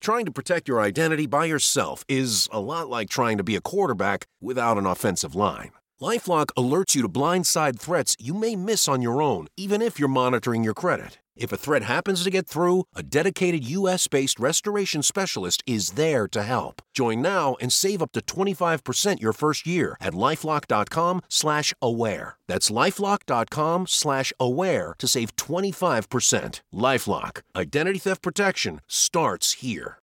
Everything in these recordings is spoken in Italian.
Trying to protect your identity by yourself is a lot like trying to be a quarterback without an offensive line. Lifelock alerts you to blindside threats you may miss on your own, even if you're monitoring your credit. If a threat happens to get through, a dedicated US based restoration specialist is there to help. Join now and save up to 25% your first year at lifelock.com slash aware. That's lifelock.com slash aware to save 25%. Lifelock. Identity theft protection starts here.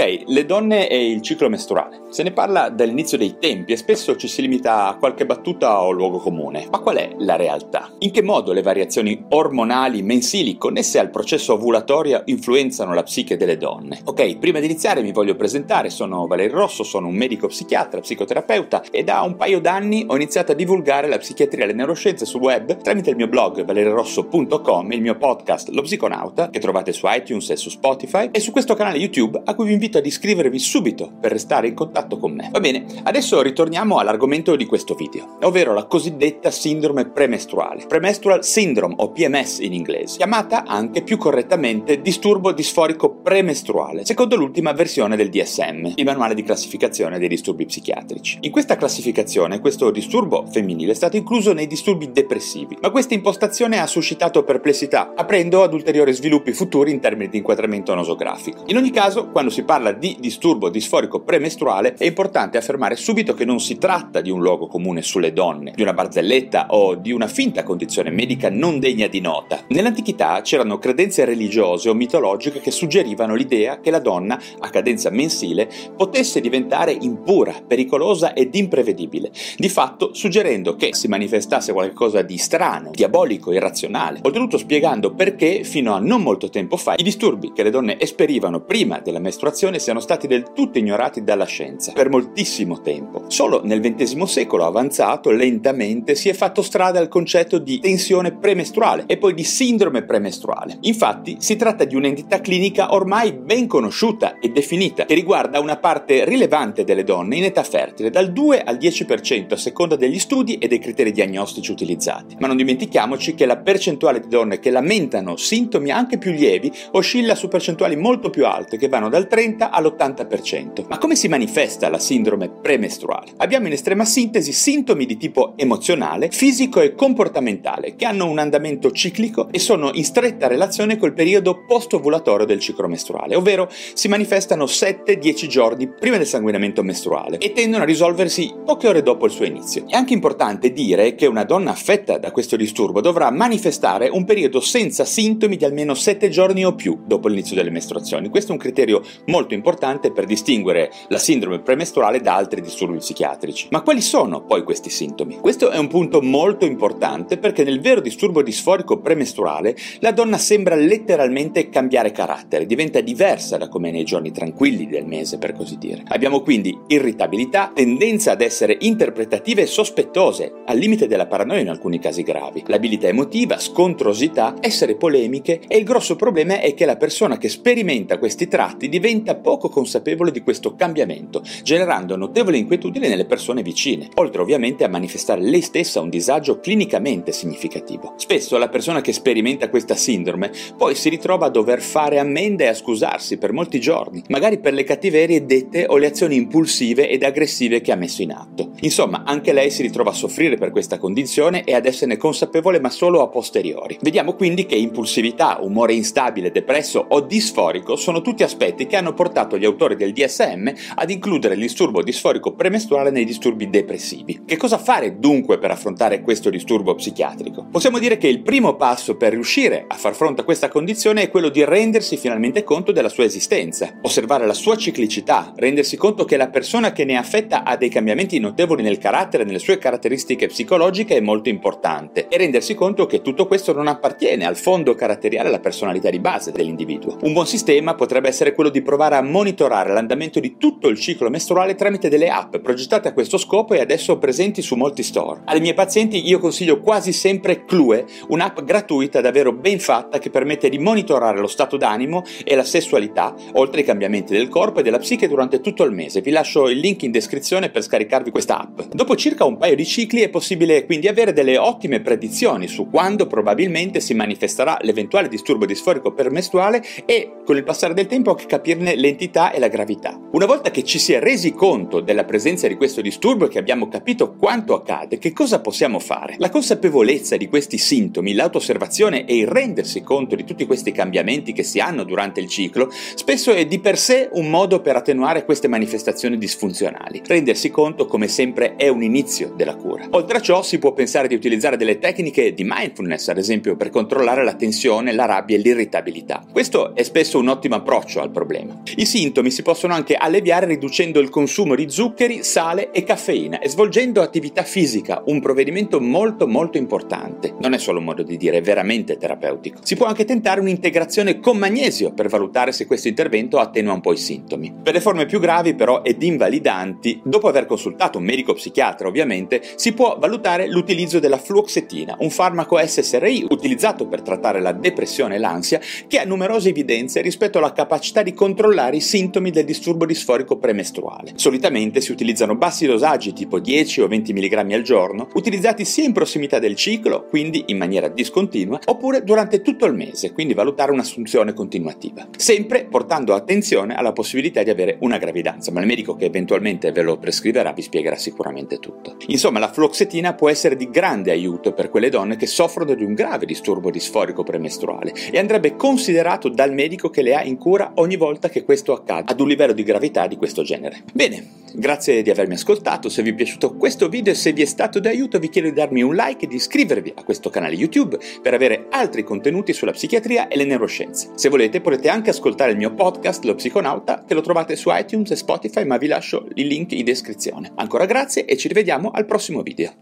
Ok, le donne e il ciclo mestruale. Se ne parla dall'inizio dei tempi e spesso ci si limita a qualche battuta o luogo comune. Ma qual è la realtà? In che modo le variazioni ormonali mensili connesse al processo ovulatorio influenzano la psiche delle donne? Ok, prima di iniziare mi voglio presentare, sono Valerio Rosso, sono un medico psichiatra, psicoterapeuta e da un paio d'anni ho iniziato a divulgare la psichiatria e le neuroscienze sul web tramite il mio blog valerirosso.com, il mio podcast Lo Psiconauta, che trovate su iTunes e su Spotify, e su questo canale YouTube a cui vi invito ad iscrivervi subito per restare in contatto con me. Va bene, adesso ritorniamo all'argomento di questo video, ovvero la cosiddetta sindrome premestruale, premenstrual syndrome o PMS in inglese, chiamata anche più correttamente disturbo disforico premestruale, secondo l'ultima versione del DSM, il manuale di classificazione dei disturbi psichiatrici. In questa classificazione questo disturbo femminile è stato incluso nei disturbi depressivi, ma questa impostazione ha suscitato perplessità, aprendo ad ulteriori sviluppi futuri in termini di inquadramento nosografico. In ogni caso, quando si si parla di disturbo disforico premestruale, è importante affermare subito che non si tratta di un luogo comune sulle donne, di una barzelletta o di una finta condizione medica non degna di nota. Nell'antichità c'erano credenze religiose o mitologiche che suggerivano l'idea che la donna, a cadenza mensile, potesse diventare impura, pericolosa ed imprevedibile, di fatto suggerendo che si manifestasse qualcosa di strano, diabolico, irrazionale, oltretutto spiegando perché, fino a non molto tempo fa, i disturbi che le donne esperivano prima della mestruazione mestruazione siano stati del tutto ignorati dalla scienza per moltissimo tempo. Solo nel XX secolo avanzato, lentamente, si è fatto strada al concetto di tensione premestruale e poi di sindrome premestruale. Infatti, si tratta di un'entità clinica ormai ben conosciuta e definita, che riguarda una parte rilevante delle donne in età fertile, dal 2 al 10% a seconda degli studi e dei criteri diagnostici utilizzati. Ma non dimentichiamoci che la percentuale di donne che lamentano sintomi anche più lievi oscilla su percentuali molto più alte, che vanno dal 30 30 all'80%. Ma come si manifesta la sindrome premestruale? Abbiamo in estrema sintesi sintomi di tipo emozionale, fisico e comportamentale che hanno un andamento ciclico e sono in stretta relazione col periodo post-ovulatorio del ciclo mestruale, ovvero si manifestano 7-10 giorni prima del sanguinamento mestruale e tendono a risolversi poche ore dopo il suo inizio. È anche importante dire che una donna affetta da questo disturbo dovrà manifestare un periodo senza sintomi di almeno 7 giorni o più dopo l'inizio delle mestruazioni. Questo è un criterio molto importante per distinguere la sindrome premestruale da altri disturbi psichiatrici. Ma quali sono poi questi sintomi? Questo è un punto molto importante perché nel vero disturbo disforico premestruale la donna sembra letteralmente cambiare carattere, diventa diversa da come nei giorni tranquilli del mese per così dire. Abbiamo quindi irritabilità, tendenza ad essere interpretative e sospettose, al limite della paranoia in alcuni casi gravi, l'abilità emotiva, scontrosità, essere polemiche e il grosso problema è che la persona che sperimenta questi tratti diventa diventa poco consapevole di questo cambiamento, generando notevole inquietudine nelle persone vicine, oltre ovviamente a manifestare lei stessa un disagio clinicamente significativo. Spesso la persona che sperimenta questa sindrome poi si ritrova a dover fare ammende e a scusarsi per molti giorni, magari per le cattiverie dette o le azioni impulsive ed aggressive che ha messo in atto. Insomma, anche lei si ritrova a soffrire per questa condizione e ad esserne consapevole ma solo a posteriori. Vediamo quindi che impulsività, umore instabile, depresso o disforico sono tutti aspetti che hanno portato gli autori del DSM ad includere il disturbo disforico premestruale nei disturbi depressivi. Che cosa fare dunque per affrontare questo disturbo psichiatrico? Possiamo dire che il primo passo per riuscire a far fronte a questa condizione è quello di rendersi finalmente conto della sua esistenza, osservare la sua ciclicità, rendersi conto che la persona che ne è affetta ha dei cambiamenti notevoli nel carattere e nelle sue caratteristiche psicologiche è molto importante e rendersi conto che tutto questo non appartiene al fondo caratteriale alla personalità di base dell'individuo. Un buon sistema potrebbe essere quello di provare provare a monitorare l'andamento di tutto il ciclo mestruale tramite delle app progettate a questo scopo e adesso presenti su molti store. Alle mie pazienti io consiglio quasi sempre Clue, un'app gratuita davvero ben fatta che permette di monitorare lo stato d'animo e la sessualità, oltre ai cambiamenti del corpo e della psiche durante tutto il mese. Vi lascio il link in descrizione per scaricarvi questa app. Dopo circa un paio di cicli è possibile quindi avere delle ottime predizioni su quando probabilmente si manifesterà l'eventuale disturbo disforico permestruale e con il passare del tempo anche capirne l'entità e la gravità. Una volta che ci si è resi conto della presenza di questo disturbo e che abbiamo capito quanto accade, che cosa possiamo fare? La consapevolezza di questi sintomi, l'autosservazione e il rendersi conto di tutti questi cambiamenti che si hanno durante il ciclo, spesso è di per sé un modo per attenuare queste manifestazioni disfunzionali. Rendersi conto, come sempre, è un inizio della cura. Oltre a ciò, si può pensare di utilizzare delle tecniche di mindfulness, ad esempio, per controllare la tensione, la rabbia e l'irritabilità. Questo è spesso un ottimo approccio al problema. I sintomi si possono anche alleviare riducendo il consumo di zuccheri, sale e caffeina e svolgendo attività fisica, un provvedimento molto molto importante. Non è solo un modo di dire, è veramente terapeutico. Si può anche tentare un'integrazione con magnesio per valutare se questo intervento attenua un po' i sintomi. Per le forme più gravi però ed invalidanti, dopo aver consultato un medico psichiatra ovviamente, si può valutare l'utilizzo della fluoxetina, un farmaco SSRI utilizzato per trattare la depressione e l'ansia che ha numerose evidenze rispetto alla capacità di controllare i sintomi del disturbo disforico premestruale. Solitamente si utilizzano bassi dosaggi tipo 10 o 20 mg al giorno, utilizzati sia in prossimità del ciclo, quindi in maniera discontinua, oppure durante tutto il mese, quindi valutare un'assunzione continuativa. Sempre portando attenzione alla possibilità di avere una gravidanza, ma il medico che eventualmente ve lo prescriverà vi spiegherà sicuramente tutto. Insomma, la fluoxetina può essere di grande aiuto per quelle donne che soffrono di un grave disturbo disforico premestruale e andrebbe considerato dal medico che le ha in cura ogni volta che questo accade ad un livello di gravità di questo genere. Bene, grazie di avermi ascoltato, se vi è piaciuto questo video e se vi è stato d'aiuto vi chiedo di darmi un like e di iscrivervi a questo canale YouTube per avere altri contenuti sulla psichiatria e le neuroscienze. Se volete potete anche ascoltare il mio podcast Lo Psiconauta che lo trovate su iTunes e Spotify ma vi lascio il link in descrizione. Ancora grazie e ci rivediamo al prossimo video.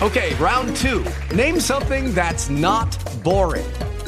Okay, round two. Name something that's not boring.